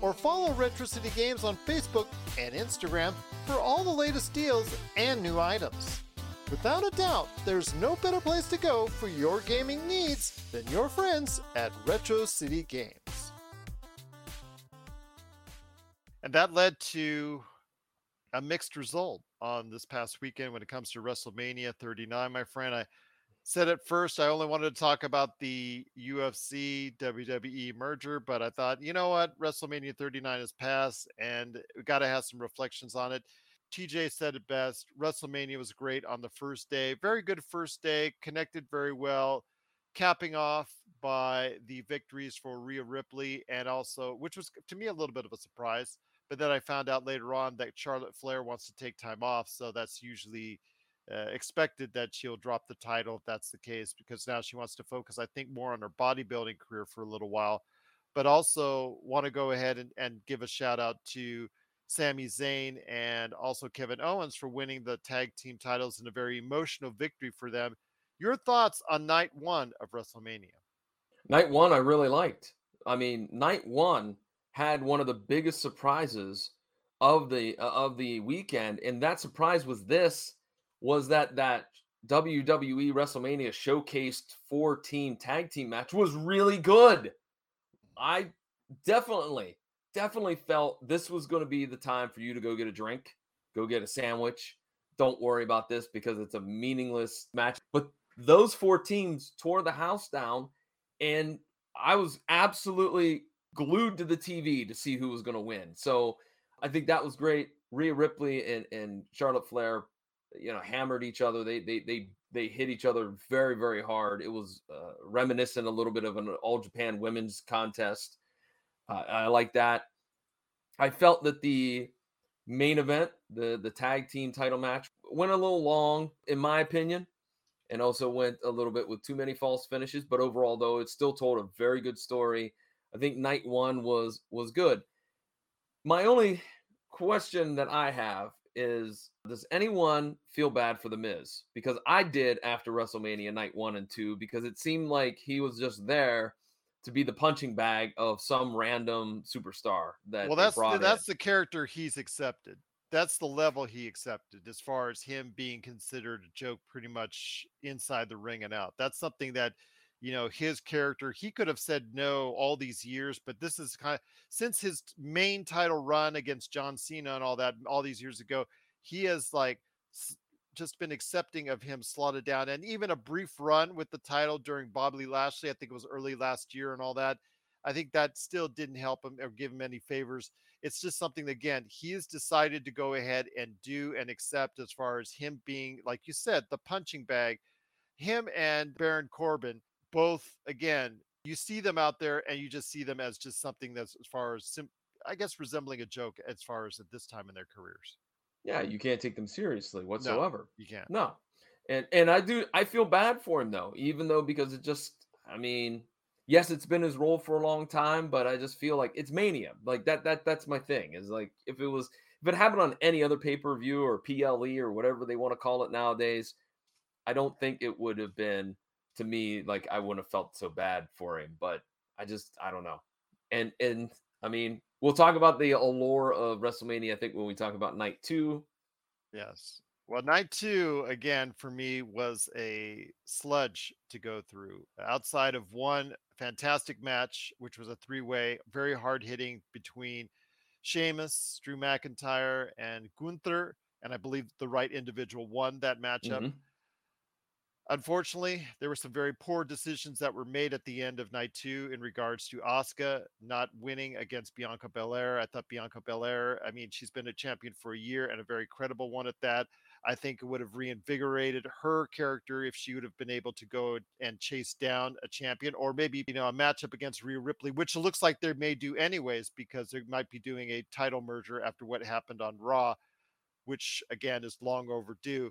or follow Retro City Games on Facebook and Instagram for all the latest deals and new items. Without a doubt, there's no better place to go for your gaming needs than your friends at Retro City Games. And that led to a mixed result on this past weekend when it comes to WrestleMania 39, my friend. I said at first I only wanted to talk about the UFC WWE merger, but I thought, you know what, WrestleMania 39 has passed and we got to have some reflections on it. TJ said it best. WrestleMania was great on the first day. Very good first day, connected very well, capping off by the victories for Rhea Ripley and also, which was to me a little bit of a surprise. But then I found out later on that Charlotte Flair wants to take time off. So that's usually uh, expected that she'll drop the title if that's the case, because now she wants to focus, I think, more on her bodybuilding career for a little while. But also want to go ahead and, and give a shout out to Sami Zayn and also Kevin Owens for winning the tag team titles in a very emotional victory for them. Your thoughts on night one of WrestleMania? Night one, I really liked. I mean, night one had one of the biggest surprises of the uh, of the weekend, and that surprise was this was that that WWE WrestleMania showcased four team tag team match was really good. I definitely definitely felt this was going to be the time for you to go get a drink, go get a sandwich. Don't worry about this because it's a meaningless match. But those four teams tore the house down, and I was absolutely glued to the TV to see who was going to win. So I think that was great. Rhea Ripley and, and Charlotte Flair, you know, hammered each other. They they they they hit each other very very hard. It was uh, reminiscent a little bit of an All Japan Women's contest. Uh, I like that. I felt that the main event, the the tag team title match, went a little long, in my opinion, and also went a little bit with too many false finishes. But overall, though, it still told a very good story. I think night one was was good. My only question that I have is does anyone feel bad for the Miz? Because I did after WrestleMania night one and two, because it seemed like he was just there to be the punching bag of some random superstar that well that's the, that's in. the character he's accepted that's the level he accepted as far as him being considered a joke pretty much inside the ring and out that's something that you know his character he could have said no all these years but this is kind of since his main title run against john cena and all that all these years ago he has like just been accepting of him slotted down and even a brief run with the title during bobby lashley i think it was early last year and all that i think that still didn't help him or give him any favors. It's just something that, again he has decided to go ahead and do and accept as far as him being like you said the punching bag him and baron corbin both again you see them out there and you just see them as just something that's as far as sim- i guess resembling a joke as far as at this time in their careers yeah, you can't take them seriously whatsoever. you can't No. And and I do I feel bad for him though, even though because it just I mean, yes, it's been his role for a long time, but I just feel like it's mania. Like that that that's my thing. Is like if it was if it happened on any other pay-per-view or PLE or whatever they want to call it nowadays, I don't think it would have been to me like I wouldn't have felt so bad for him, but I just I don't know. And and I mean, we'll talk about the allure of WrestleMania I think when we talk about night 2. Yes. Well, night two again for me was a sludge to go through. Outside of one fantastic match, which was a three-way, very hard hitting between Sheamus, Drew McIntyre, and Gunther, and I believe the right individual won that matchup. Mhm. Unfortunately, there were some very poor decisions that were made at the end of night two in regards to Asuka not winning against Bianca Belair. I thought Bianca Belair, I mean, she's been a champion for a year and a very credible one at that. I think it would have reinvigorated her character if she would have been able to go and chase down a champion or maybe, you know, a matchup against Rhea Ripley, which looks like they may do anyways because they might be doing a title merger after what happened on Raw, which again is long overdue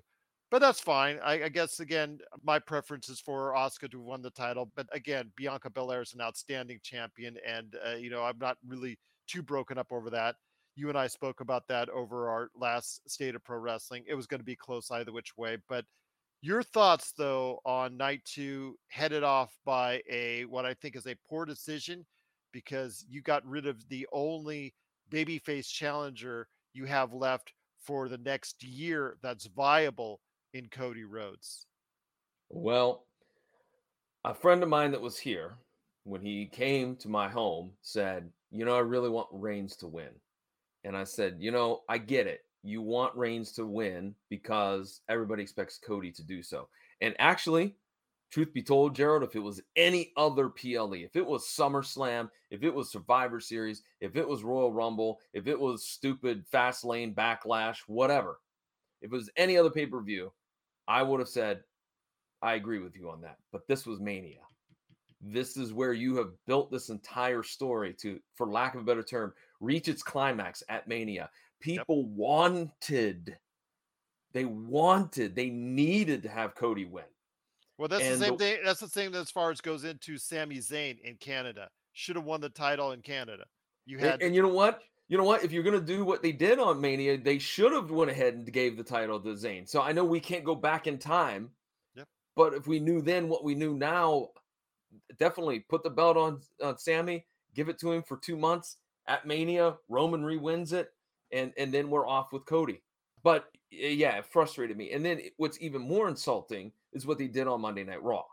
but that's fine. I, I, guess again, my preference is for Asuka to win the title. But again, Bianca Belair is an outstanding champion, and uh, you know I'm not really too broken up over that. You and I spoke about that over our last state of pro wrestling. It was going to be close either which way. But your thoughts though on night two, headed off by a what I think is a poor decision because you got rid of the only babyface challenger you have left for the next year that's viable in Cody Rhodes? Well, a friend of mine that was here when he came to my home said, You know, I really want Reigns to win. And I said, You know, I get it. You want Reigns to win because everybody expects Cody to do so. And actually, truth be told, Gerald, if it was any other PLE, if it was SummerSlam, if it was Survivor Series, if it was Royal Rumble, if it was stupid Fast Lane Backlash, whatever, if it was any other pay per view, I would have said, I agree with you on that. But this was Mania. This is where you have built this entire story to, for lack of a better term, reach its climax at Mania. People yep. wanted, they wanted, they needed to have Cody win. Well, that's and the same the, thing. That's the same as far as goes into Sami Zayn in Canada. Should have won the title in Canada. You had, and, and you know what? You know what? If you're gonna do what they did on Mania, they should have went ahead and gave the title to Zayn. So I know we can't go back in time. Yep. But if we knew then what we knew now, definitely put the belt on on Sami, give it to him for two months at Mania. Roman re-wins it. and and then we're off with Cody. But eh, yeah, it frustrated me. And then what's even more insulting is what they did on Monday Night Raw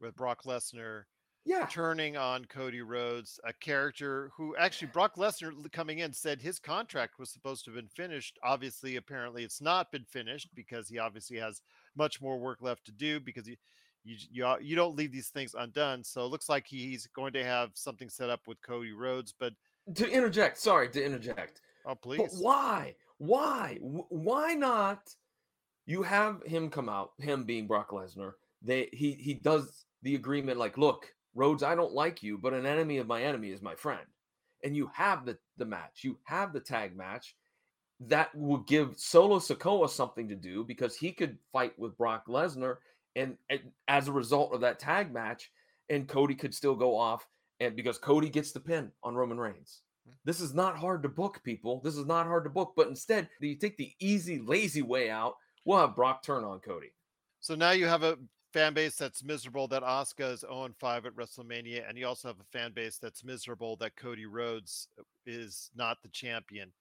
with Brock Lesnar yeah. turning on Cody Rhodes, a character who actually Brock Lesnar coming in said his contract was supposed to have been finished. Obviously, apparently, it's not been finished because he obviously has much more work left to do because you you you, you don't leave these things undone. So it looks like he's going to have something set up with Cody Rhodes. But to interject, sorry to interject. Oh please. But why? Why? Why not? You have him come out, him being Brock Lesnar. They he he does the agreement like, look, Rhodes, I don't like you, but an enemy of my enemy is my friend. And you have the, the match, you have the tag match that will give Solo Sikoa something to do because he could fight with Brock Lesnar. And, and as a result of that tag match, and Cody could still go off, and because Cody gets the pin on Roman Reigns. Hmm. This is not hard to book, people. This is not hard to book. But instead, you take the easy, lazy way out. We'll have Brock turn on Cody. So now you have a fan base that's miserable that Asuka is 0 5 at WrestleMania, and you also have a fan base that's miserable that Cody Rhodes uh, is not the champion.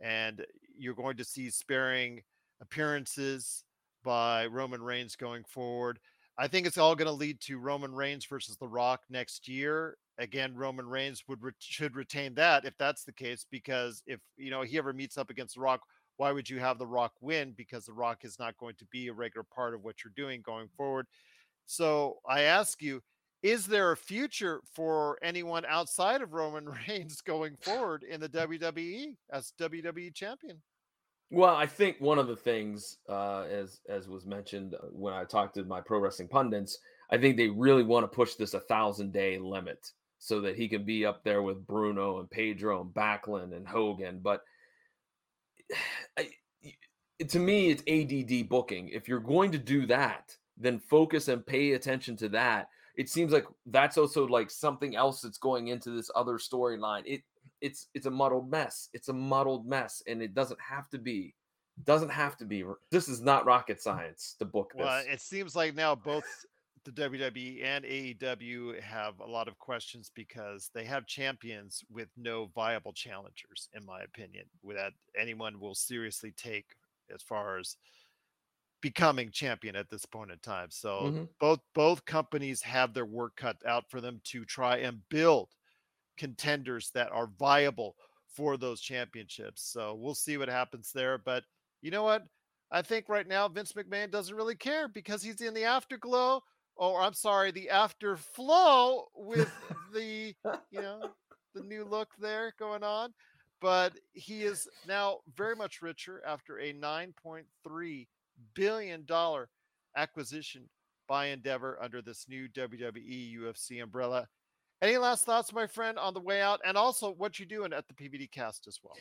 And you're going to see sparing appearances by Roman Reigns going forward. I think it's all going to lead to Roman Reigns versus The Rock next year. Again, Roman Reigns would re- should retain that if that's the case, because if you know he ever meets up against The Rock, why would you have The Rock win? Because The Rock is not going to be a regular part of what you're doing going forward. So I ask you, is there a future for anyone outside of Roman Reigns going forward in the WWE as WWE champion? Well, I think one of the things, uh, as as was mentioned uh, when I talked to my pro wrestling pundits, I think they really want to push this a thousand day limit so that he can be up there with Bruno and Pedro and Backlund and Hogan. But I, to me, it's ADD booking. If you're going to do that, then focus and pay attention to that. It seems like that's also like something else that's going into this other storyline. It it's it's a muddled mess. It's a muddled mess, and it doesn't have to be. Doesn't have to be. This is not rocket science to book this. Well, it seems like now both the WWE and AEW have a lot of questions because they have champions with no viable challengers, in my opinion, that anyone will seriously take as far as becoming champion at this point in time. So mm-hmm. both both companies have their work cut out for them to try and build contenders that are viable for those championships. So we'll see what happens there. But you know what? I think right now Vince McMahon doesn't really care because he's in the afterglow oh i'm sorry the after flow with the you know the new look there going on but he is now very much richer after a 9.3 billion dollar acquisition by endeavor under this new wwe ufc umbrella. Any last thoughts my friend on the way out and also what you're doing at the pvd cast as well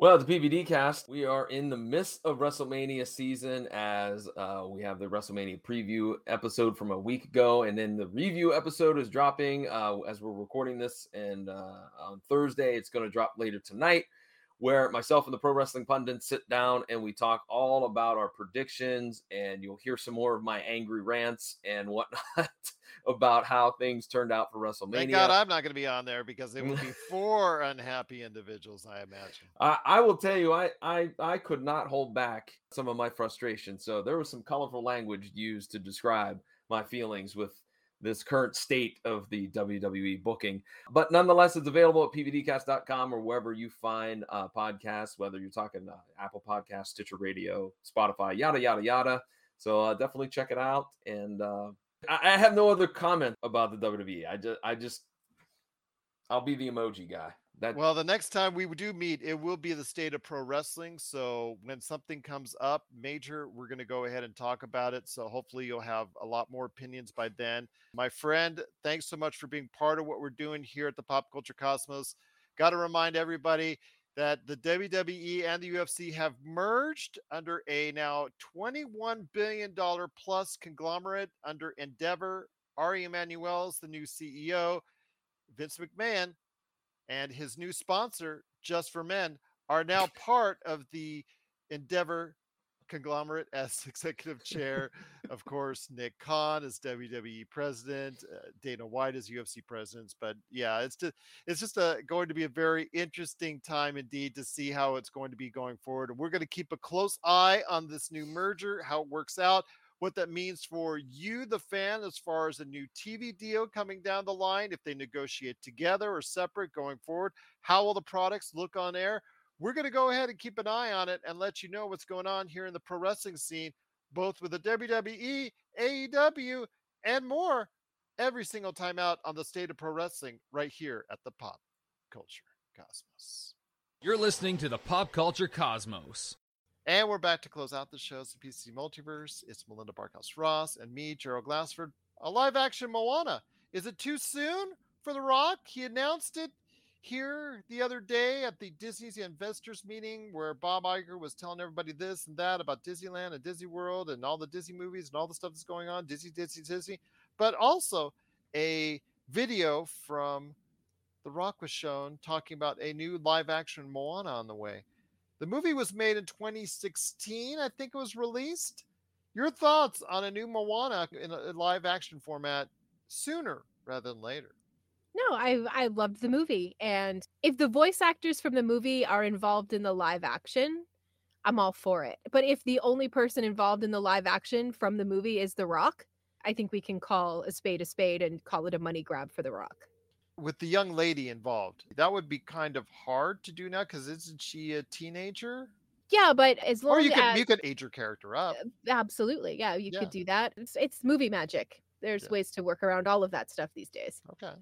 well, the PVD cast, we are in the midst of WrestleMania season as uh, we have the WrestleMania preview episode from a week ago, and then the review episode is dropping uh, as we're recording this. And uh, on Thursday, it's going to drop later tonight where myself and the pro wrestling pundits sit down and we talk all about our predictions and you'll hear some more of my angry rants and whatnot about how things turned out for WrestleMania. Thank God I'm not going to be on there because it would be four unhappy individuals, I imagine. I, I, will tell you, I, I I could not hold back some of my frustration. So there was some colorful language used to describe my feelings with this current state of the WWE booking. But nonetheless, it's available at pvdcast.com or wherever you find uh, podcasts, whether you're talking uh, Apple Podcasts, Stitcher Radio, Spotify, yada, yada, yada. So uh, definitely check it out. And uh, I, I have no other comment about the WWE. I just, I just, I'll be the emoji guy. That well, the next time we do meet, it will be the state of pro wrestling. So when something comes up major, we're going to go ahead and talk about it. So hopefully you'll have a lot more opinions by then. My friend, thanks so much for being part of what we're doing here at the Pop Culture Cosmos. Got to remind everybody that the WWE and the UFC have merged under a now $21 billion plus conglomerate under Endeavor. Ari Emanuel is the new CEO. Vince McMahon and his new sponsor, Just for Men, are now part of the Endeavor conglomerate as executive chair. of course, Nick Khan is WWE president, uh, Dana White is UFC president. But yeah, it's just it's just a, going to be a very interesting time indeed to see how it's going to be going forward. And we're going to keep a close eye on this new merger, how it works out, what that means for you, the fan, as far as a new TV deal coming down the line, if they negotiate together or separate going forward. How will the products look on air? we're going to go ahead and keep an eye on it and let you know what's going on here in the pro wrestling scene, both with the WWE, AEW, and more every single time out on the state of pro wrestling right here at the Pop Culture Cosmos. You're listening to the Pop Culture Cosmos. And we're back to close out the show's the PC Multiverse. It's Melinda Barkhouse Ross and me, Gerald Glassford. A live action Moana. Is it too soon for The Rock? He announced it here the other day at the Disney's investors meeting where Bob Iger was telling everybody this and that about Disneyland and Disney World and all the Disney movies and all the stuff that's going on, Disney, Disney, Disney, but also a video from The Rock was shown talking about a new live action Moana on the way. The movie was made in 2016, I think it was released. Your thoughts on a new Moana in a live action format sooner rather than later? No, I I loved the movie, and if the voice actors from the movie are involved in the live action, I'm all for it. But if the only person involved in the live action from the movie is The Rock, I think we can call a spade a spade and call it a money grab for The Rock. With the young lady involved, that would be kind of hard to do now because isn't she a teenager? Yeah, but as long or you as could you could age your character up. absolutely, yeah, you Yeah. could do that. It's, it's movie magic. There's Yeah. ways to work around all of that stuff these days. Okay,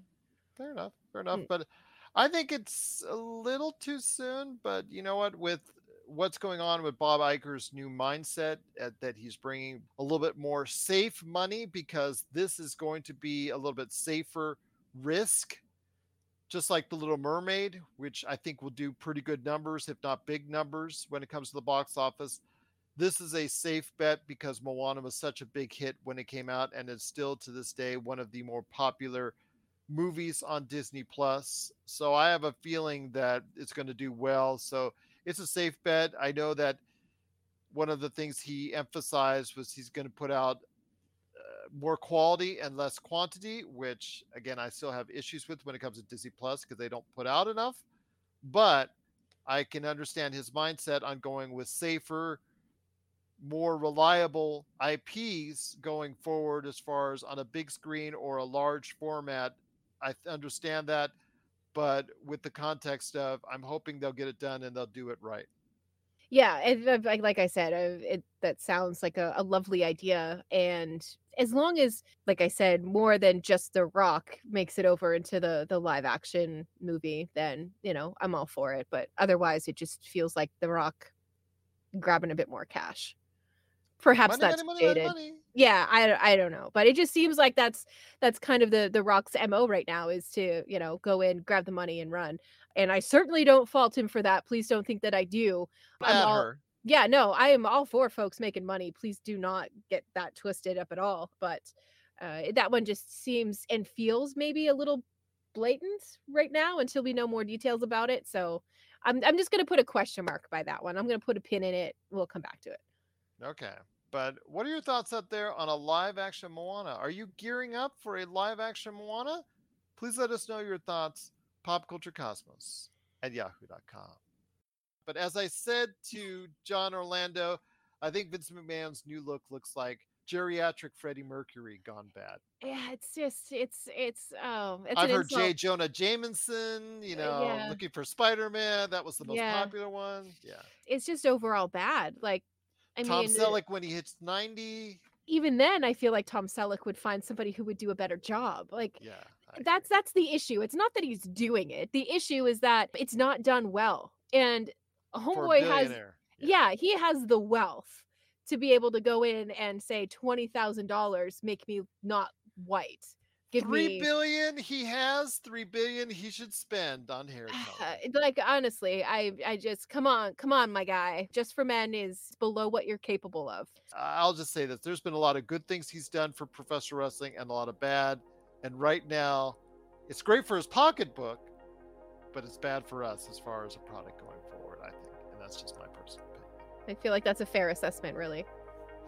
fair enough, fair enough. Mm. But I think it's a little too soon. But you know what? With what's going on with Bob Iger's new mindset uh, that he's bringing a little bit more safe money because this is going to be a little bit safer risk just like the little mermaid which i think will do pretty good numbers if not big numbers when it comes to the box office. This is a safe bet because moana was such a big hit when it came out and is still to this day one of the more popular movies on disney plus. So i have a feeling that it's going to do well. So it's a safe bet. I know that one of the things he emphasized was he's going to put out more quality and less quantity, which again I still have issues with when it comes to Disney Plus because they don't put out enough. But I can understand his mindset on going with safer, more reliable IPs going forward as far as on a big screen or a large format. I understand that, but with the context of I'm hoping they'll get it done and they'll do it right. Yeah, uh, like like I said, uh, it that sounds like a, a lovely idea. And as long as, like I said, more than just The Rock makes it over into the the live action movie, then you know I'm all for it. But otherwise, it just feels like The Rock grabbing a bit more cash. Perhaps Money, that's money, money, money, Yeah, I I don't know, but it just seems like that's that's kind of the the Rock's mo right now is to you know go in, grab the money, and run. And I certainly don't fault him for that. Please don't think that I do. I'm all-. Yeah, no, I am all for folks making money. Please do not get that twisted up at all. But uh, that one just seems and feels maybe a little blatant right now until we know more details about it. So I'm I'm just gonna put a question mark by that one. I'm gonna put a pin in it. We'll come back to it. Okay. But what are your thoughts up there on a live action Moana? Are you gearing up for a live action Moana? Please let us know your thoughts. Popculturecosmos at yahoo.com. But as I said to John Orlando, I think Vince McMahon's new look looks like geriatric Freddie Mercury gone bad. Yeah, it's just it's it's oh it's I've heard insult. J. Jonah Jameson, you Uh, know, yeah. looking for Spider Man. That was the most Yeah. popular one. Yeah. It's just overall bad. Like I Tom mean, uh, Selleck when he hits 90. even then, I feel like Tom Selleck would find somebody who would do a better job. Like Yeah. That's that's the issue. It's not that he's doing it. The issue is that it's not done well. And Homeboy has billionaire. yeah, he has the wealth to be able to go in and say twenty thousand dollars make me not white. Give Three me billion he has, three billion he should spend on hair uh, color. like honestly, I I just come on, come on, my guy. Just for men is below what you're capable of. I'll just say this there's been a lot of good things he's done for professional wrestling and a lot of bad. And right now, it's great for his pocketbook, but it's bad for us as far as a product going forward, I think. And that's just my personal opinion. I feel like that's a fair assessment, really.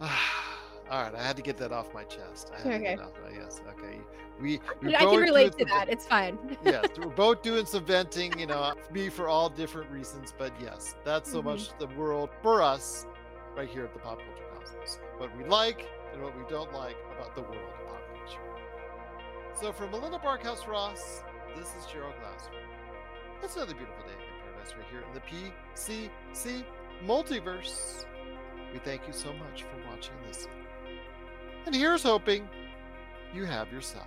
All right, I had to get that off my chest. I had Okay. to get off. Yes, okay. We, we I can relate to some that. It's fine. yes, we're both doing some venting, you know, me for all different reasons, but yes, that's so Mhm. much the world for us right here at the Pop Culture Cosmos. What we like and what we don't like about the world of pop culture. So for Melinda Barkhouse Ross, this is Gerald Glassford. It's another beautiful day in paradise right here in the PCC multiverse. We thank you so much for watching and listening. And here's hoping you have yourself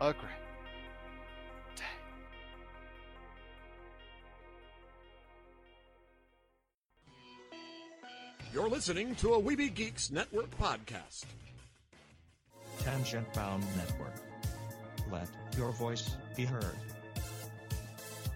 a great day. You're listening to a Weeby Geeks Network podcast. Tangent Bound Network. Let your voice be heard.